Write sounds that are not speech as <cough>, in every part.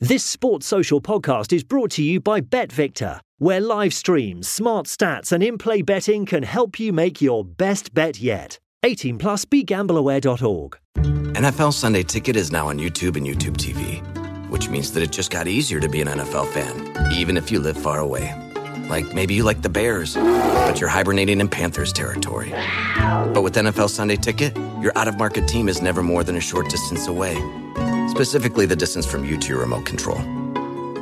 This Sports Social podcast is brought to you by BetVictor, where live streams, smart stats, and in play betting can help you make your best bet yet. 18 plus begambleaware.org. NFL Sunday Ticket is now on YouTube and YouTube TV, which means that it just got easier to be an NFL fan, even if you live far away. Like maybe you like the Bears, but you're hibernating in Panthers territory. But with NFL Sunday Ticket, your out of market team is never more than a short distance away specifically the distance from you to your remote control.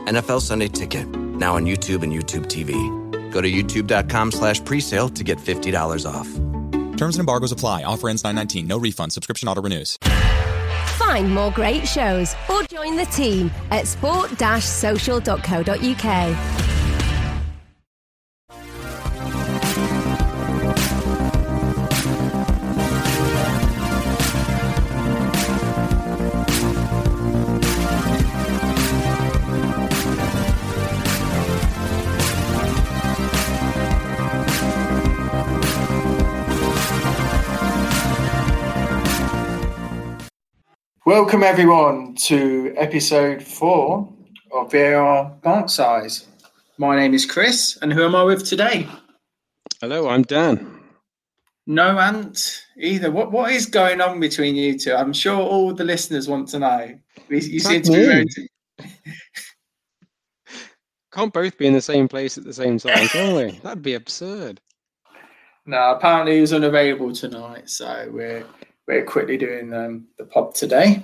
NFL Sunday Ticket, now on YouTube and YouTube TV. Go to youtube.com slash presale to get $50 off. Terms and embargoes apply. Offer ends 919. No refund. Subscription auto renews. Find more great shows or join the team at sport-social.co.uk. Welcome everyone to episode four of VAR Bite Size. My name is Chris, and who am I with today? Hello, I'm Dan. No Ant either. What what is going on between you two? I'm sure all the listeners want to know. You seem to be very. <laughs> Can't both be in the same place at the same time, can we? <laughs> That'd be absurd. No, apparently he was unavailable tonight, so we're we're quickly doing um, the pod today.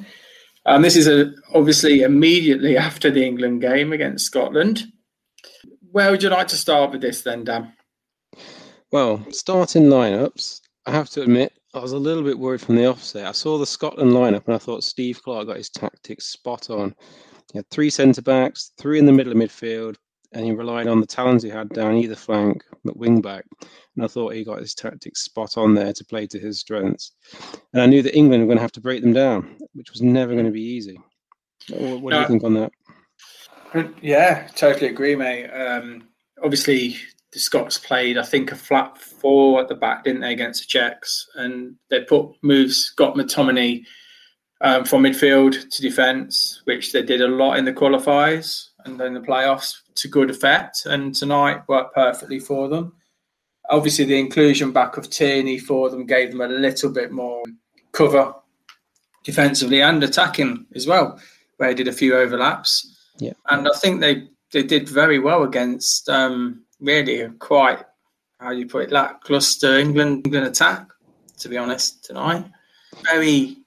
Um, this is a, obviously immediately <laughs> after the England game against Scotland. Where would you like to start with this then, Dan? Well, starting lineups, I have to admit, I was a little bit worried from the offset. I saw the Scotland lineup and I thought Steve Clarke got his tactics spot on. He had three centre backs, three in the middle of midfield, and he relied on the talents he had down either flank, but wing back. And I thought he got his tactics spot on there to play to his strengths. And I knew that England were going to have to break them down, which was never going to be easy. What, what do you think on that? Yeah, totally agree, mate. Um, obviously, the Scots played, I think, a flat four at the back, didn't they, against the Czechs? And they put moves, Scott McTominay um, from midfield to defence, which they did a lot in the qualifiers and then the playoffs to good effect. And tonight worked perfectly for them. Obviously, the inclusion back of Tierney for them gave them a little bit more cover defensively and attacking as well, where he did a few overlaps. Yeah. And I think they, they did very well against um, really quite, how do you put it, lackluster England, England attack, to be honest, tonight. Very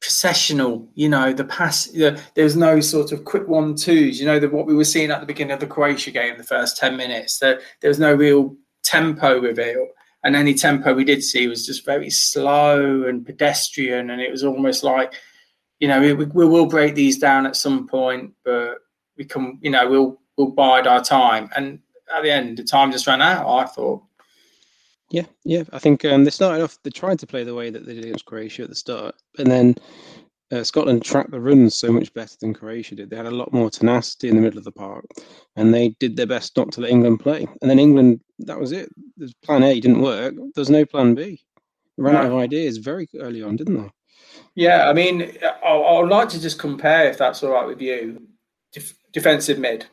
processional. You know, the pass. The, there's no sort of quick one twos. You know, the, what we were seeing at the beginning of the Croatia game, the first ten minutes. There, there was no real tempo with it, and any tempo we did see was just very slow and pedestrian, and it was almost like, you know, we, we will break these down at some point, but we can, you know, we'll we'll bide our time. And at the end, the time just ran out. I thought. Yeah, yeah. I think um, they started off. They tried to play the way that they did against Croatia at the start, and then uh, Scotland tracked the runs so much better than Croatia did. They had a lot more tenacity in the middle of the park, and they did their best not to let England play. And then England, that was it. There's plan A didn't work. There's no plan B. They ran out of ideas very early on, didn't they? Yeah, I mean, I would like to just compare, if that's all right with you, def- defensive mid.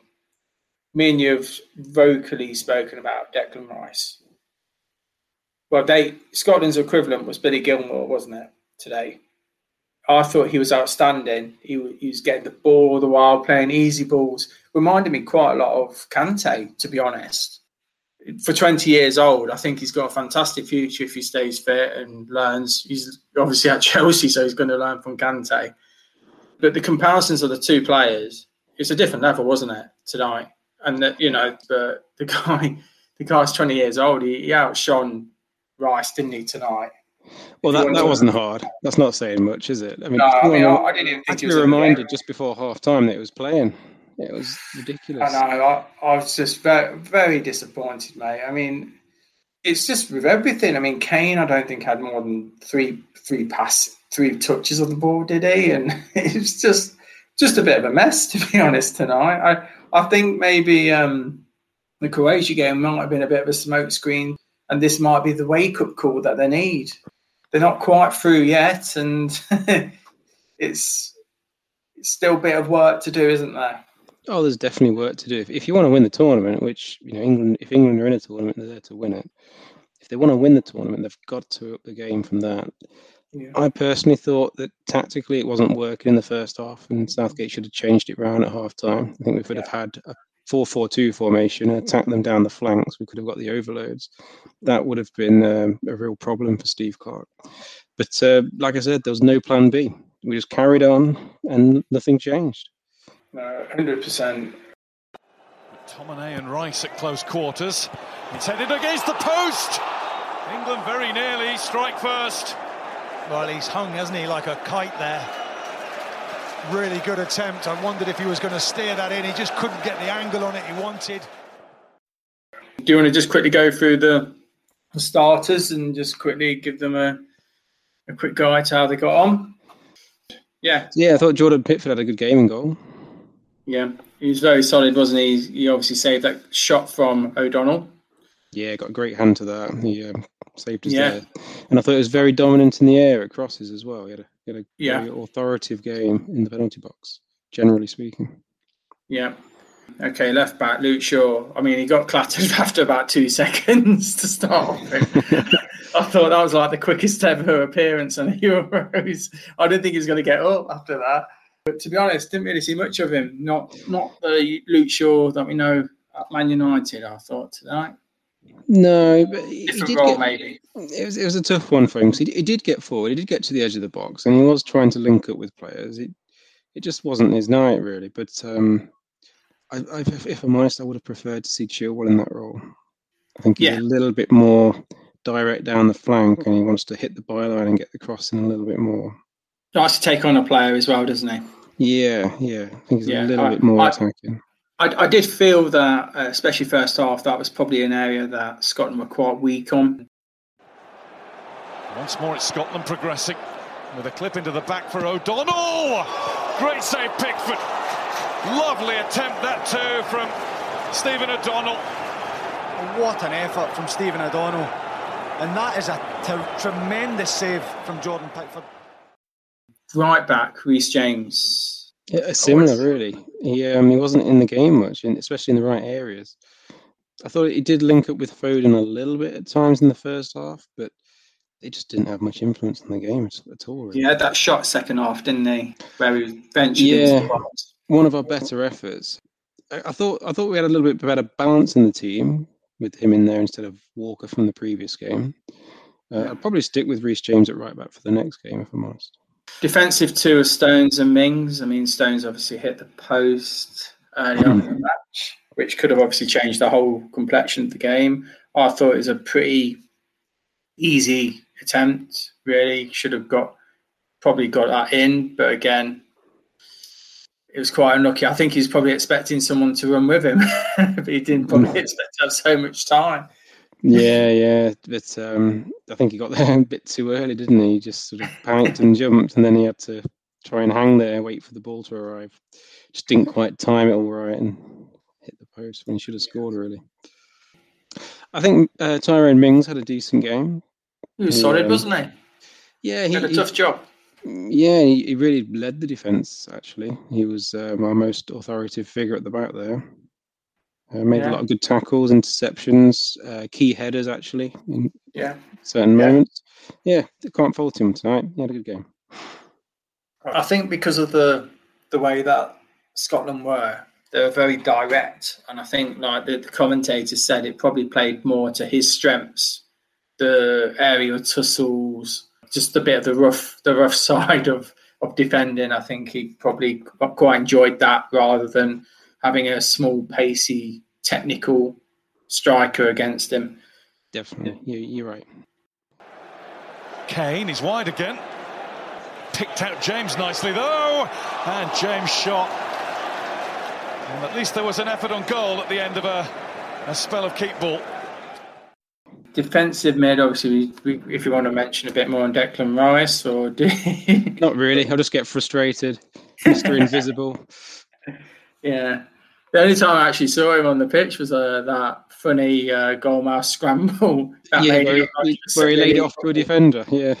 Me and you have vocally spoken about Declan Rice well, they Scotland's equivalent was Billy Gilmour, wasn't it? Today, I thought he was outstanding. He, he was getting the ball all the while, playing easy balls. Reminded me quite a lot of Kante, to be honest. For 20 years old, I think he's got a fantastic future if he stays fit and learns. He's obviously at <laughs> Chelsea, so he's going to learn from Kante. But the comparisons of the two players, it's a different level, wasn't it, tonight? And that you know, the the guy, <laughs> the guy's 20 years old. He, he outshone Rice, didn't he, tonight? Well, that, that wasn't hard. That's not saying much, is it? I mean, no, I, mean, I, I didn't even think it was reminded just before half time that it was playing. It was ridiculous. I know. I, I was just very, very disappointed, mate. I mean, it's just with everything. I mean, Kane, I don't think had more than three, three pass, three touches of the ball, did he? And <laughs> it was just, just a bit of a mess, <laughs> to be honest. Tonight, I, I think maybe um, the Croatia game might have been a bit of a smokescreen and this might be the wake up call that they need. They're not quite through yet, and <laughs> it's it's still a bit of work to do, isn't there? Oh, there's definitely work to do. If, if you want to win the tournament, which you know England, if England are in a tournament, they're there to win it. If they want to win the tournament, they've got to up the game from that. Yeah. I personally thought that tactically it wasn't working in the first half, and Southgate should have changed it round at half time. I think we could have had a 4 4 2 formation and attacked them down the flanks. We could have got the overloads. That would have been um, a real problem for Steve Clarke. But uh, like I said, there was no plan B. We just carried on and nothing changed. No, hundred percent. Tominay and Rice at close quarters. It's headed against the post. England very nearly strike first. Well, he's hung, hasn't he, like a kite there. Really good attempt. I wondered if he was going to steer that in. He just couldn't get the angle on it he wanted. Do you want to just quickly go through the, the starters and just quickly give them a, a quick guide to how they got on? Yeah, Yeah, I thought Jordan Pickford had a good game in goal. yeah. He was very solid, wasn't he? He obviously saved that shot from O'Donnell. Yeah, got a great hand to that. He um, saved us Yeah. there. And I thought it was very dominant in the air at crosses as well. He had a, had a Yeah. very authoritative game in the penalty box, generally speaking. Yeah. Okay, left back, Luke Shaw. I mean, he got clattered <laughs> after about two seconds to start. <laughs> I thought that was like the quickest ever appearance on the Euros. I didn't think he was going to get up after that. But to be honest, didn't really see much of him. Not not the Luke Shaw that we know at Man United, I thought tonight. No, but he, did role, get, maybe. it was it was a tough one for him. he, he did get forward. He did get to the edge of the box, and he was trying to link up with players. It it just wasn't his night really. But um, I, I, if, if I'm honest, I would have preferred to see Chilwell in that role. I think he's Yeah. a little bit more direct down the flank, and he wants to hit the byline and get the cross in a little bit more. Nice to take on a player as well, doesn't he? Yeah, yeah. I think he's Yeah, a little I- bit more attacking. I, I did feel that, uh, especially first half, that was probably an area that Scotland were quite weak on. Once more, it's Scotland progressing with a clip into the back for O'Donnell. Great save, Pickford. Lovely attempt that too from Stephen O'Donnell. What an effort from Stephen O'Donnell. And that is a t- tremendous save from Jordan Pickford. Right back, Reece James. Yeah, similar, really. He um, he wasn't in the game much, especially in the right areas. I thought he did link up with Foden a little bit at times in the first half, but they just didn't have much influence on the game at, all. Really. He had that shot second half, didn't they? Where he was ventured Yeah. One of our better efforts. I, I thought I thought we had a little bit better balance in the team with him in there instead of Walker from the previous game. Uh, Yeah. I'd probably stick with Reece James at right back for the next game, if I'm honest. Defensive two of Stones and Mings. I mean, Stones obviously hit the post early on in the match, which could have obviously changed the whole complexion of the game. I thought it was a pretty easy attempt. Really, should have got probably got that in, but again, it was quite unlucky. I think he's probably expecting someone to run with him, <laughs> but he didn't probably hmm. expect to have so much time. Yeah, yeah, but um, I think he got there <laughs> a bit too early, didn't he? He just sort of panicked and jumped, and then he had to try and hang there, wait for the ball to arrive. Just didn't quite time it all right and hit the post when he should have scored. Really, I think uh, Tyrone Mings had a decent game. He was solid, wasn't he? Yeah, He had a tough job. Yeah, he, he really led the defence. Actually, he was um, our most authoritative figure at the back there. Uh, made Yeah. a lot of good tackles, interceptions, uh, key headers. Actually, in Yeah. certain Yeah. moments. Yeah, can't fault him tonight. He had a good game. I think because of the the way that Scotland were, they were very direct, and I think like the, the commentator said, it probably played more to his strengths, the aerial tussles, just a bit of the rough the rough <laughs> side of of defending. I think he probably quite enjoyed that rather than having a small, pacey, technical striker against him. Definitely, you, you're right. Kane is wide again. Picked out James nicely though, and James shot. And at least there was an effort on goal at the end of a, a spell of keep ball. Defensive mid, obviously, we, we, if you want to mention a bit more on Declan Rice, or <laughs> do Not really. I'll just get frustrated. Mr. Invisible. <laughs> Yeah. The only time I actually saw him on the pitch was uh, that funny uh, goal mouse scramble. <laughs> That yeah, made where, he, where he laid it off to a defender. Yeah,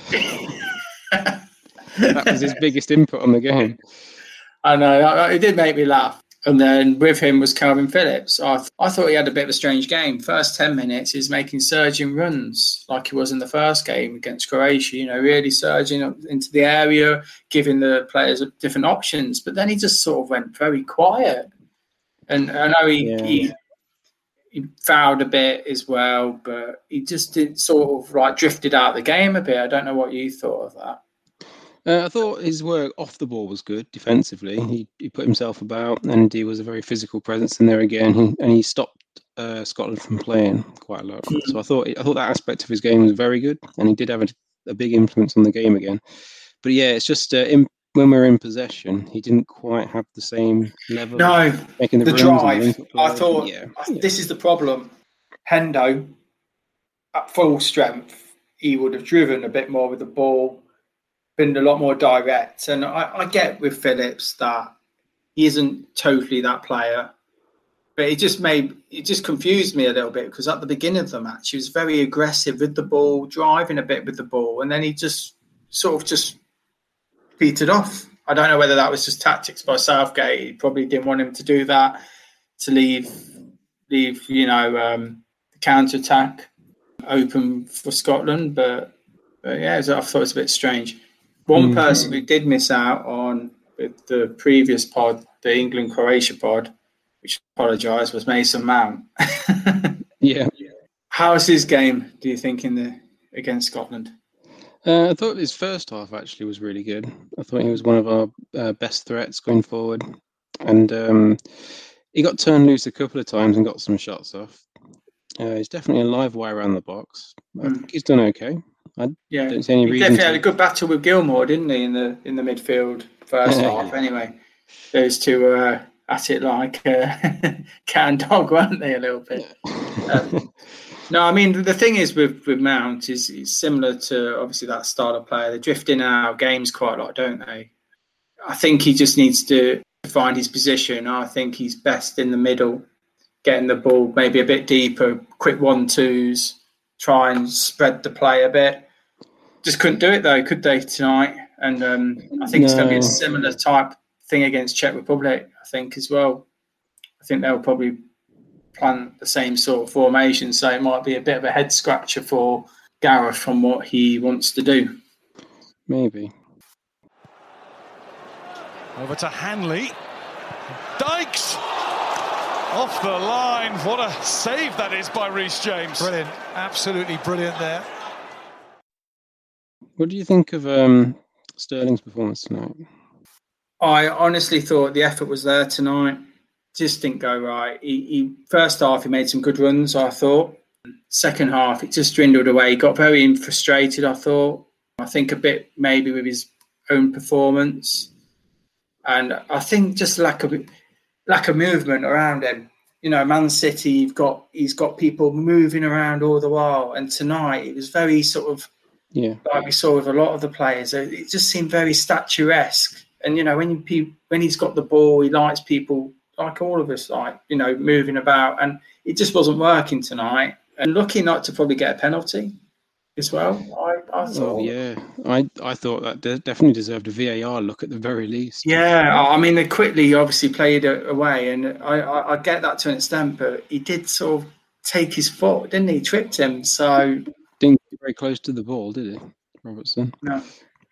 that was his biggest input on the game. <laughs> I know it did make me laugh. And then with him was Kalvin Phillips. I, th- I thought he had a bit of a strange game. First 10 minutes, he's making surging runs like he was in the first game against Croatia, you know, really surging into the area, giving the players different options. But then he just sort of went very quiet. And I know he, yeah. he, he fouled a bit as well, but he just did sort of like drifted out of the game a bit. I don't know what you thought of that. Uh, I thought his work off the ball was good defensively. He, he put himself about and he was a very physical presence in there again. He, and he stopped uh, Scotland from playing quite a lot. So I thought I thought that aspect of his game was very good, and he did have a, a big influence on the game again. But yeah, it's just uh, in, when we are in possession, he didn't quite have the same level. No, making the, the drive. I thought yeah. this is the problem. Hendo at full strength, he would have driven a bit more with the ball been a lot more direct. And I, I get with Phillips that he isn't totally that player, but it just made it just confused me a little bit because at the beginning of the match he was very aggressive with the ball, driving a bit with the ball, and then he just sort of just petered off. I don't know whether that was just tactics by Southgate. He probably didn't want him to do that to leave leave you know um, the counter attack open for Scotland, but, but yeah, I thought it was a bit strange. One mm-hmm. person who did miss out on the previous pod, the England Croatia pod, which I apologise, was Mason Mount. <laughs> yeah. How's his game? Do you think in the against Scotland? Uh, I thought his first half actually was really good. I thought he was one of our uh, best threats going forward, and um, he got turned loose a couple of times and got some shots off. Uh, he's definitely a live wire around the box. I mm. think he's done okay. I yeah, don't see any he reason. Definitely to... had a good battle with Gilmour, didn't he, in the in the midfield first half? Anyway, those two were at it like uh, <laughs> cat and dog, weren't they? A little bit. Um, <laughs> no, I mean the thing is with with Mount is, is similar to obviously that style of player. They drift in out games quite a lot, don't they? I think he just needs to find his position. I think he's best in the middle, getting the ball maybe a bit deeper, quick one twos, try and spread the play a bit. Just couldn't do it though, could they tonight? And um, I think no. it's going to be a similar type thing against Czech Republic. I think as well. I think they'll probably plan the same sort of formation, so it might be a bit of a head scratcher for Gareth from what he wants to do. Maybe. Over to Hanley. Dykes off the line. What a save that is by Reece James. Brilliant. Absolutely brilliant there. What do you think of um, Sterling's performance tonight? I honestly thought the effort was there tonight. Just didn't go right. He, he, first half he made some good runs. I thought. Second half it just dwindled away. He got very frustrated. I thought. I think a bit maybe with his own performance, and I think just lack of lack of movement around him. You know, Man City, you've got he's got people moving around all the while, and tonight it was very sort of yeah, like we saw with a lot of the players. It just seemed very statuesque. And you know, when you, when he's got the ball, he likes people like all of us, like you know, moving about, and it just wasn't working tonight. And lucky not to probably get a penalty as well. I, I thought. Oh, yeah, I I thought that de- definitely deserved a VAR look at the very least. Yeah, I mean they quickly obviously played away, and I, I, I get that to an extent, but he did sort of take his foot, didn't he? Tripped him, so didn't get very close to the ball, did he, Robertson? No,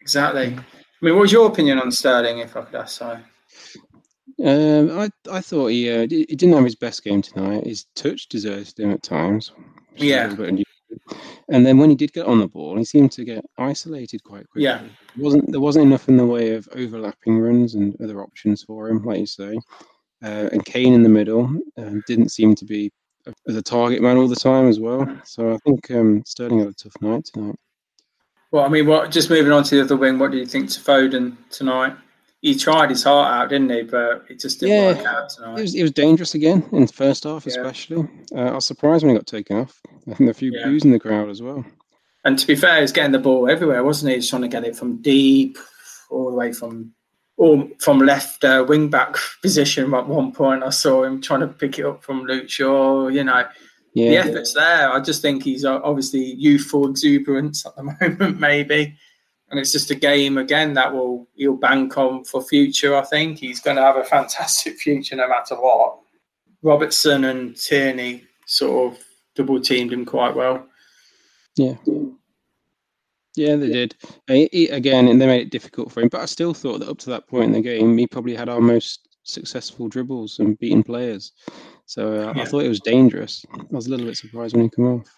exactly. I mean, what was your opinion on Sterling, if I could ask? So. Um, I I thought he uh, he didn't have his best game tonight. His touch deserted him at times. Yeah. And then when he did get on the ball, he seemed to get isolated quite quickly. Yeah. There wasn't there wasn't enough in the way of overlapping runs and other options for him, like you say. Uh, and Kane in the middle uh, didn't seem to be as a target man all the time as well. So I think um, Sterling had a tough night tonight. Well, I mean, what? Just moving on to the other wing, what do you think to Foden tonight? He tried his heart out, didn't he? But it just didn't yeah, work out tonight. It was, it was dangerous again in the first half, especially. Uh, I was surprised when he got taken off. <laughs> I think a few yeah. boos in the crowd as well. And to be fair, he was getting the ball everywhere, wasn't he? He was trying to get it from deep, all the way from or from left uh, wing back <laughs> position at one point. I saw him trying to pick it up from Luke Shaw. You know, yeah, the effort's there. I just think he's obviously youthful exuberance at the <laughs> moment, maybe. And it's just a game again that will he'll bank on for future. I think he's going to have a fantastic <laughs> future no matter what. Robertson and Tierney sort of double teamed him quite well. Yeah. Yeah, they did. He, he, again, and they made it difficult for him. But I still thought that up to that point in the game, he probably had our most successful dribbles and beaten players. So uh, Yeah. I thought it was dangerous. I was a little bit surprised when he came off.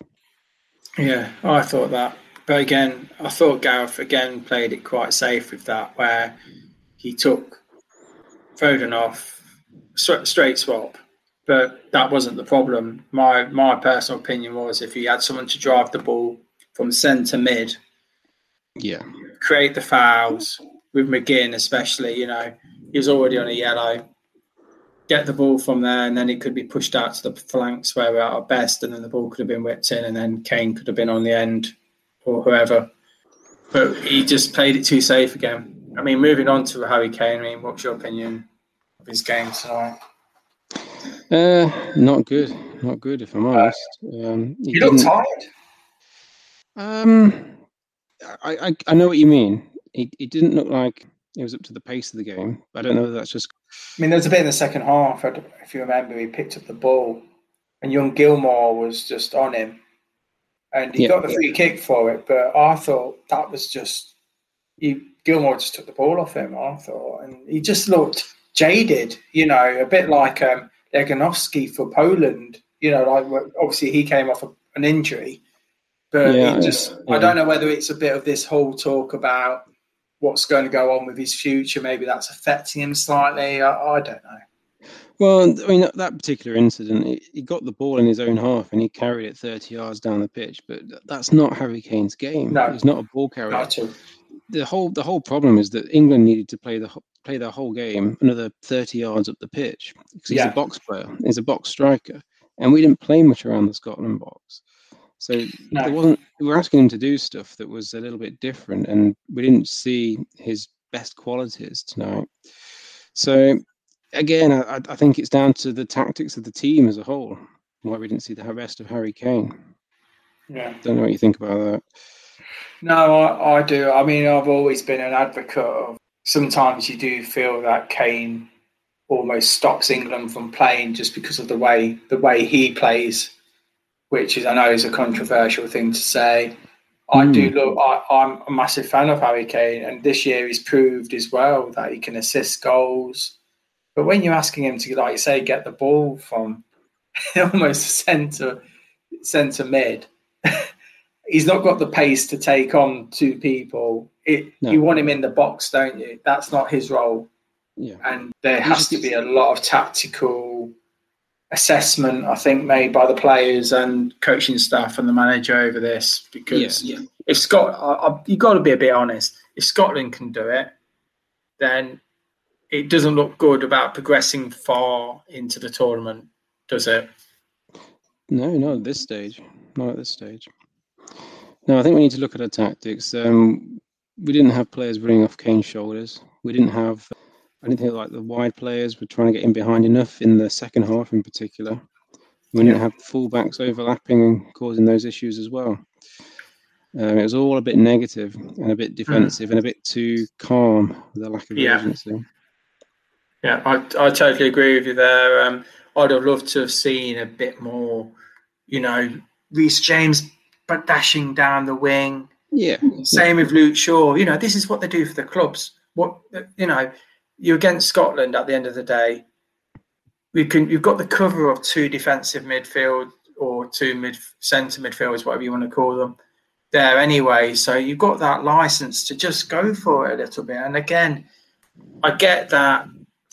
Yeah, I thought that. But again, I thought Gareth again played it quite safe with that, where he took Foden off straight swap. But that wasn't the problem. My my personal opinion was if he had someone to drive the ball from centre mid, Yeah. create the fouls with McGinn, especially. You know, he was already on a yellow. Get the ball from there, and then it could be pushed out to the flanks where we're at our best, and then the ball could have been whipped in, and then Kane could have been on the end or whoever. But he just played it too safe again. I mean, moving on to Harry Kane. I mean, what's your opinion of his game tonight? Uh, not good. Not good, if I'm honest. Um, he He looked didn't- tired. Um, I, I I know what you mean. He he didn't look like he was up to the pace of the game. I don't know whether that's just I mean, there was a bit in the second half. If you remember, he picked up the ball, and young Gilmour was just on him, and he Yeah, got the yeah. free kick for it. But I thought that was just he, Gilmour just took the ball off him. I thought, and he just looked jaded. You know, a bit like um, Lewandowski for Poland. You know, like obviously he came off a, an injury, but Yeah, just I yeah. don't know whether it's a bit of this whole talk about what's going to go on with his future. Maybe that's affecting him slightly. I, I don't know. Well, I mean that, particular incident, he, got the ball in his own half and he carried it 30 yards down the pitch. But that's not Harry Kane's game. No. he's not a ball carrier. Not. The whole the whole problem is that England needed to play the play their whole game another 30 yards up the pitch because he's Yeah. a box player, he's a box striker, and we didn't play much around the Scotland box. So No. there wasn't. We were asking him to do stuff that was a little bit different, and we didn't see his best qualities tonight. So again, I, I- think it's down to the tactics of the team as a whole. Why we didn't see the rest of Harry Kane. Yeah. Don't know what you think about that. No, I, I do. I mean, I've always been an advocate of sometimes you do feel that Kane almost stops England from playing just because of the way the way he plays, which is I know is a controversial thing to say. I do hmm. look. I, I'm a massive fan of Harry Kane, and this year he's proved as well that he can assist goals. But when you're asking him to, like you say, get the ball from <laughs> almost centre centre mid, <laughs> he's not got the pace to take on two people. It, No. You want him in the box, don't you? That's not his role. Yeah. And there has to be a lot of tactical assessment, I think, made by the players and coaching staff and the manager over this. Because Yeah. if Scott, I, I, you've got to be a bit honest. If Scotland can do it, then it doesn't look good about progressing far into the tournament, does it? No, not at this stage. Not at this stage. No, I think we need to look at our tactics. Um, we didn't have players running off Kane's shoulders. We didn't have. I didn't think like the wide players were trying to get in behind enough in the second half, in particular. We didn't have fullbacks overlapping and causing those issues as well. Um, it was all a bit negative and a bit defensive and a bit too calm with a lack of Yeah. urgency. Yeah, I, I totally agree with you there. Um, I'd have loved to have seen a bit more, you know, Reece James but dashing down the wing. Yeah, Same with Luke Shaw. You know, this is what they do for the clubs. What you know, you're against Scotland at the end of the day. We can you've got the cover of two defensive midfield or two mid centre midfielders, whatever you want to call them, there anyway. So you've got that license to just go for it a little bit. And again, I get that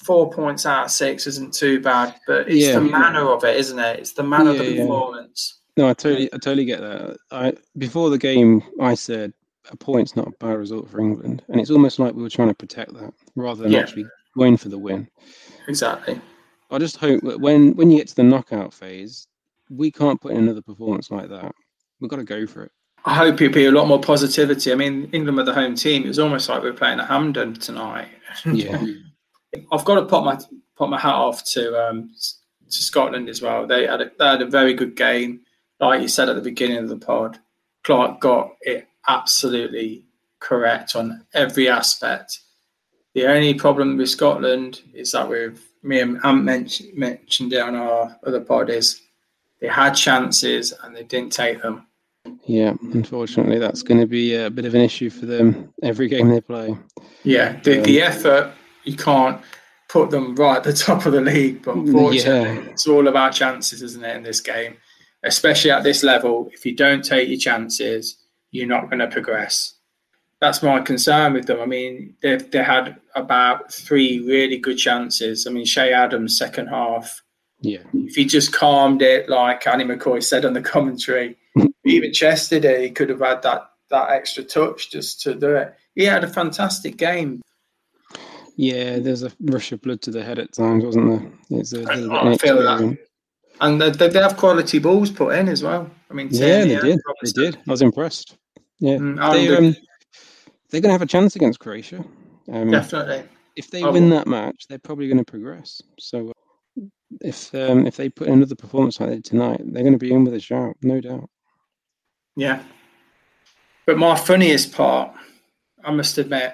four points out of six isn't too bad, but it's Yeah. the manner of it, isn't it? It's the manner of the yeah. performance. No, I totally, I totally get that. I before the game, I said a point's not a bad result for England, and it's almost like we were trying to protect that rather than Yeah. actually going for the win. Exactly. I just hope that when when you get to the knockout phase, we can't put in another performance like that. We've got to go for it. I hope you'll be a lot more positivity. I mean, England were the home team. It was almost like we were playing at Hampden tonight. Yeah, <laughs> I've got to put my put my hat off to um, to Scotland as well. They had a, they had a very good game. Like you said at the beginning of the pod, Clarke got it absolutely correct on every aspect. The only problem with Scotland is that we've me and Ant mentioned, mentioned it on our other pod is they had chances and they didn't take them. Yeah, unfortunately, that's going to be a bit of an issue for them every game they play. Yeah, the, um, the effort you can't put them right at the <laughs> top of the league, but unfortunately, yeah. it's all about chances, isn't it? In this game, especially at this level, if you don't take your chances, you're not going to progress. That's my concern with them. I mean, they they had about three really good chances. I mean, Che Adams second half. Yeah. If he just calmed it, like Ally McCoist said on the commentary, <laughs> even chested it, he could have had that that extra touch just to do it. He had a fantastic game. Yeah, there's a rush of blood to the head at times, wasn't there? It's a little I, feel that. And they, they have quality balls put in as well. I mean, yeah, they did. They did. I was impressed. Yeah, mm, they, um, they're going to have a chance against Croatia. Um, Definitely. If they win that match, they're probably going to progress. So uh, if um, if they put another performance like that tonight, they're going to be in with a shout, no doubt. Yeah. But my funniest part, I must admit,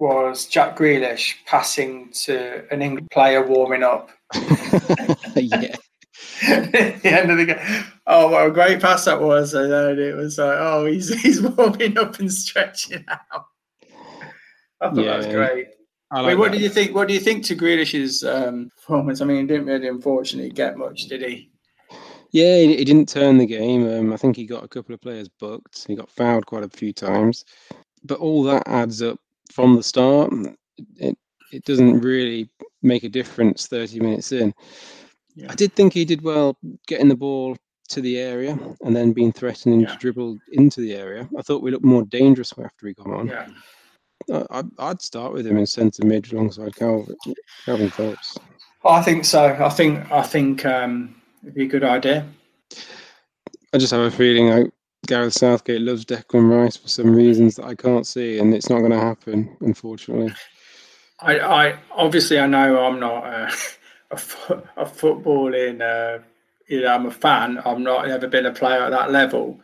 was Jack Grealish passing to an England player warming up. <laughs> yeah. <laughs> the end of the game. Oh, what a great pass that was! And then it was like, oh, he's <laughs> he's warming up and stretching out. I thought yeah, that was great. I, like I mean, what that. do you think? What do you think to Grealish's um, performance? I mean, he didn't really, unfortunately, get much, did he? Yeah, he, he didn't turn the game. Um, I think he got a couple of players booked. He got fouled quite a few times, but all that adds up from the start. It it doesn't really make a difference 30 minutes in. Yeah. I did think he did well getting the ball to the area and then being threatening yeah. to dribble into the area. I thought we looked more dangerous after he got on. Yeah. I, would start with him in centre mid alongside Kalvin, Kalvin Phillips. I think so. I think I think um, it'd be a good idea. I just have a feeling like Gareth Southgate loves Declan Rice for some reasons that I can't see, and it's not going to happen, unfortunately. I, I obviously I know I'm not uh, <laughs> a, a footballing. Uh, you know, I'm a fan. I'm not ever been a player at that level,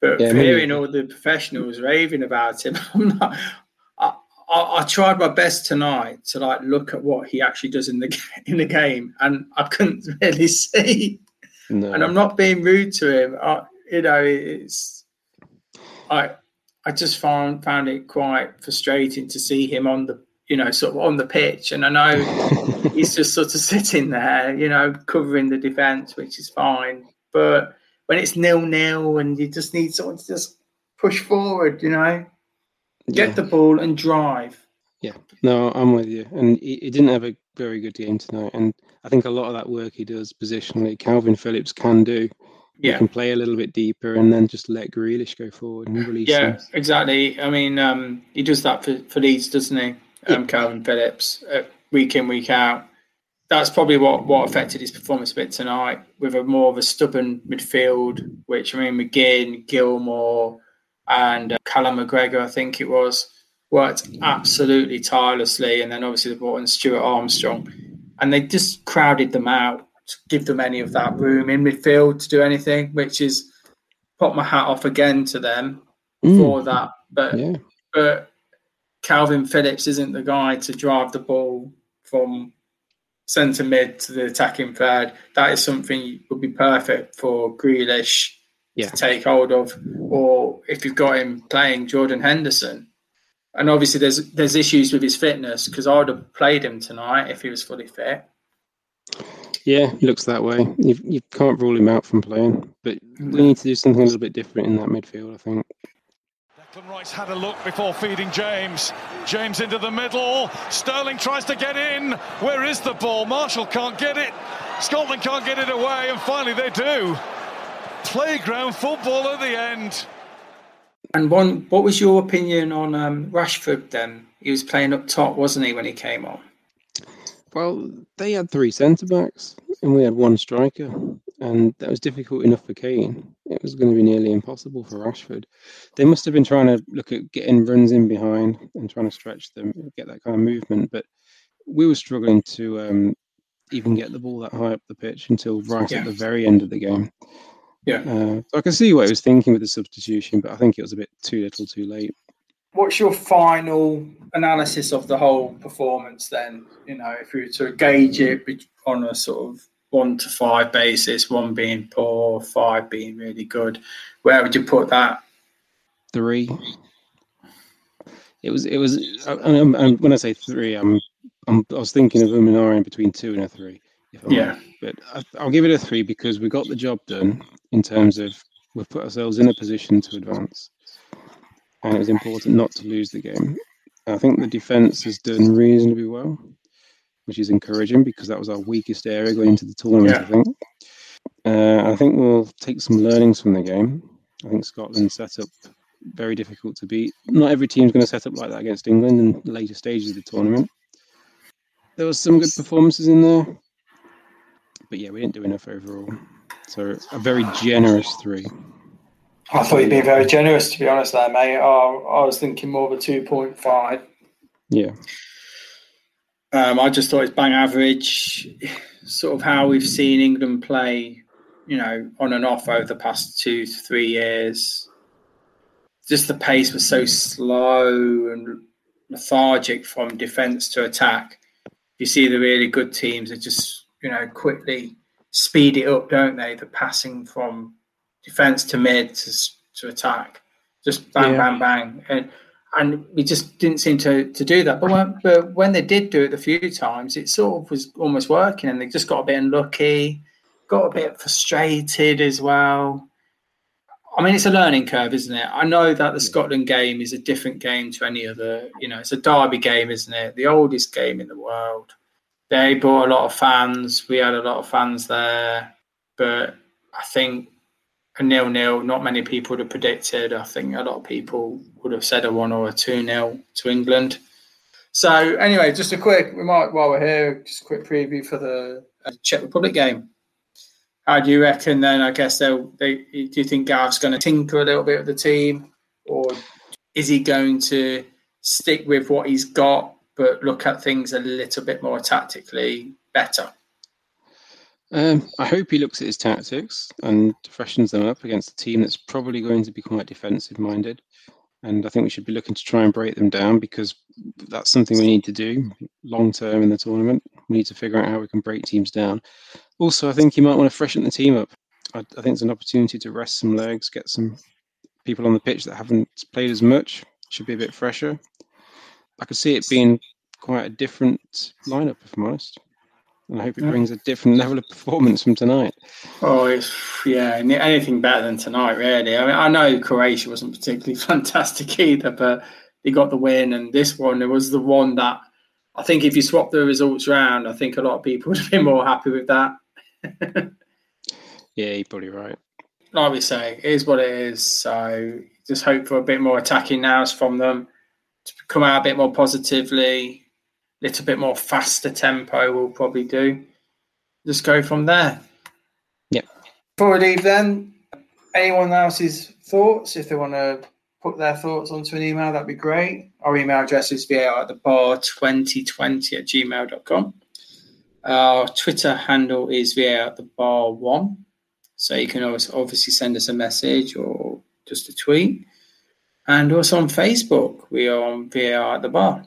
but yeah, hearing all the professionals raving about him, <laughs> I'm not. I, I, I, tried my best tonight to like look at what he actually does in the <laughs> in the game, and I couldn't really see. No. And I'm not being rude to him. I, you know, it's I I just found found it quite frustrating to see him on the you know, sort of on the pitch. And I know <laughs> he's just sort of sitting there, you know, covering the defence, which is fine. But when it's nil nil and you just need someone to just push forward, you know, get yeah. the ball and drive. Yeah, no, I'm with you. And he, he, didn't have a very good game tonight. And I think a lot of that work he does positionally, Kalvin Phillips can do. Yeah. He can play a little bit deeper and then just let Grealish go forward and release Yeah, him. exactly. I mean, um, he does that for, for Leeds, doesn't he? um, Kalvin Phillips uh, week in week out. That's probably what, what affected his performance a bit tonight, with a more of a stubborn midfield. Which I mean, McGinn, Gilmour, and uh, Callum McGregor, I think it was, worked absolutely tirelessly. And then obviously they brought in Stuart Armstrong, and they just crowded them out give them any of that room in midfield to do anything. Which is pop my hat off again to them mm. for that. But yeah. but Kalvin Phillips isn't the guy to drive the ball from centre mid to the attacking third. That is something would be perfect for Grealish yeah. to take hold of, or if you've got him playing Jordan Henderson. And obviously, there's there's issues with his fitness because I would have played him tonight if he was fully fit. Yeah, he looks that way. You, you can't rule him out from playing, but we need to do something a little bit different in that midfield, I think. Declan Rice had a look before feeding James. James into the middle. Sterling tries to get in. Where is the ball? Marshall can't get it. Scotland can't get it away, and finally they do. Playground football at the end. And one, what was your opinion on um, Rashford then? He was playing up top, wasn't he, when he came on? Well, they had three centre backs and we had one striker, and that was difficult enough for Kane. It was going to be nearly impossible for Rashford. They must have been trying to look at getting runs in behind and trying to stretch them, get that kind of movement. But we were struggling to um, even get the ball that high up the pitch until right yeah. at the very end of the game. Yeah. Uh, so I can see what he was thinking with the substitution, but I think it was a bit too little, too late. What's your final analysis of the whole performance then? You know, if we were to gauge it on a sort of one to five basis, one being poor, five being really good, where would you put that? Three. It was. It was. Uh, and, um, and when I say three, I'm, I'm. I was thinking of them in between two and a three. yeah. But I, I'll give it a three because we got the job done in terms of we've put ourselves in a position to advance, and it was important not to lose the game. I think the defence has done reasonably well, which is encouraging because that was our weakest area going into the tournament. Yeah. I think. Uh, I think we'll take some learnings from the game. I think Scotland set up very difficult to beat. Not every team's going to set up like that against England in the later stages of the tournament. There was some good performances in there, but yeah, we didn't do enough overall. So a very generous three. I thought you'd been very generous, to be honest, there, mate. I, I was thinking more of a 2.5. Yeah. Um, I just thought it's bang average, sort of how we've seen England play, you know, on and off over the past two to three years. Just the pace was so slow and lethargic from defence to attack. You see the really good teams that just, you know, quickly speed it up, don't they? The passing from defence to mid to, to attack, just bang, Yeah. bang, bang, and and we just didn't seem to, to do that. But when, but when they did do it a few times, it sort of was almost working, and they just got a bit unlucky, got a bit frustrated as well. I mean, it's a learning curve, isn't it? I know that the Scotland game is a different game to any other. You know, it's a derby game, isn't it? The oldest game in the world. They brought a lot of fans. We had a lot of fans there, but I think a nil-nil. Not many people would have predicted. I think a lot of people would have said a one or a two-nil to England. So anyway, just a quick. remark while we're here, just a quick preview for the uh, Czech Republic game. How do you reckon? Then I guess they'll. They, do you think Gareth's going to tinker a little bit with the team, or is he going to stick with what he's got, but look at things a little bit more tactically better? Um, I hope he looks at his tactics and freshens them up against a team that's probably going to be quite defensive minded. And I think we should be looking to try and break them down because that's something we need to do long term in the tournament. We need to figure out how we can break teams down. Also, I think you might want to freshen the team up. I, I think it's an opportunity to rest some legs, get some people on the pitch that haven't played as much, should be a bit fresher. I could see it being quite a different lineup, if I'm honest. And I hope it Yeah. brings a different level of performance from tonight. Oh, it's, yeah, anything better than tonight, really. I mean, I know Croatia wasn't particularly <laughs> fantastic either, but they got the win, and this one, it was the one that I think if you swap the results around, I think a lot of people <laughs> would have been more happy with that. Yeah, you're probably right. Like we say, it is what it is. So just hope for a bit more attacking nows from them to come out a bit more positively, little bit more faster tempo. We'll probably do. Just go from there. Yep. Before we leave, then, anyone else's thoughts? If they want to put their thoughts onto an email, that'd be great. Our email address is VAR at the bar 2020 at gmail.com. Our Twitter handle is VAR at the bar one. So you can always obviously send us a message or just a tweet. And also on Facebook, we are on VAR at the bar.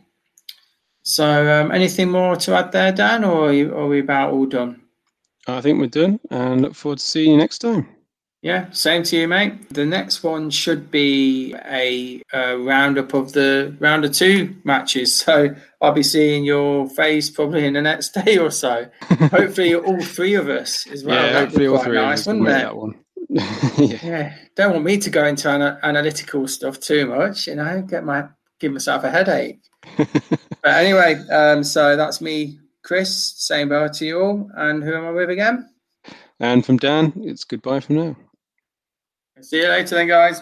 So um, anything more to add there, Dan, or are, you, are we about all done? I think we're done and look forward to seeing you next time. Yeah, same to you, mate. The next one should be a, uh roundup of the round of two matches. <laughs> So I'll be seeing your face probably in the next <laughs> day or so. Hopefully, all three of us as well. yeah, That'd hopefully all three nice, of us wouldn't that one. <laughs> yeah. Yeah, don't want me to go into ana- analytical stuff too much. You know, get my give myself a headache. <laughs> but anyway, um, so that's me, Chris. Saying bye to you all. And who am I with again? And from Dan, it's goodbye from now. See you later, then, guys.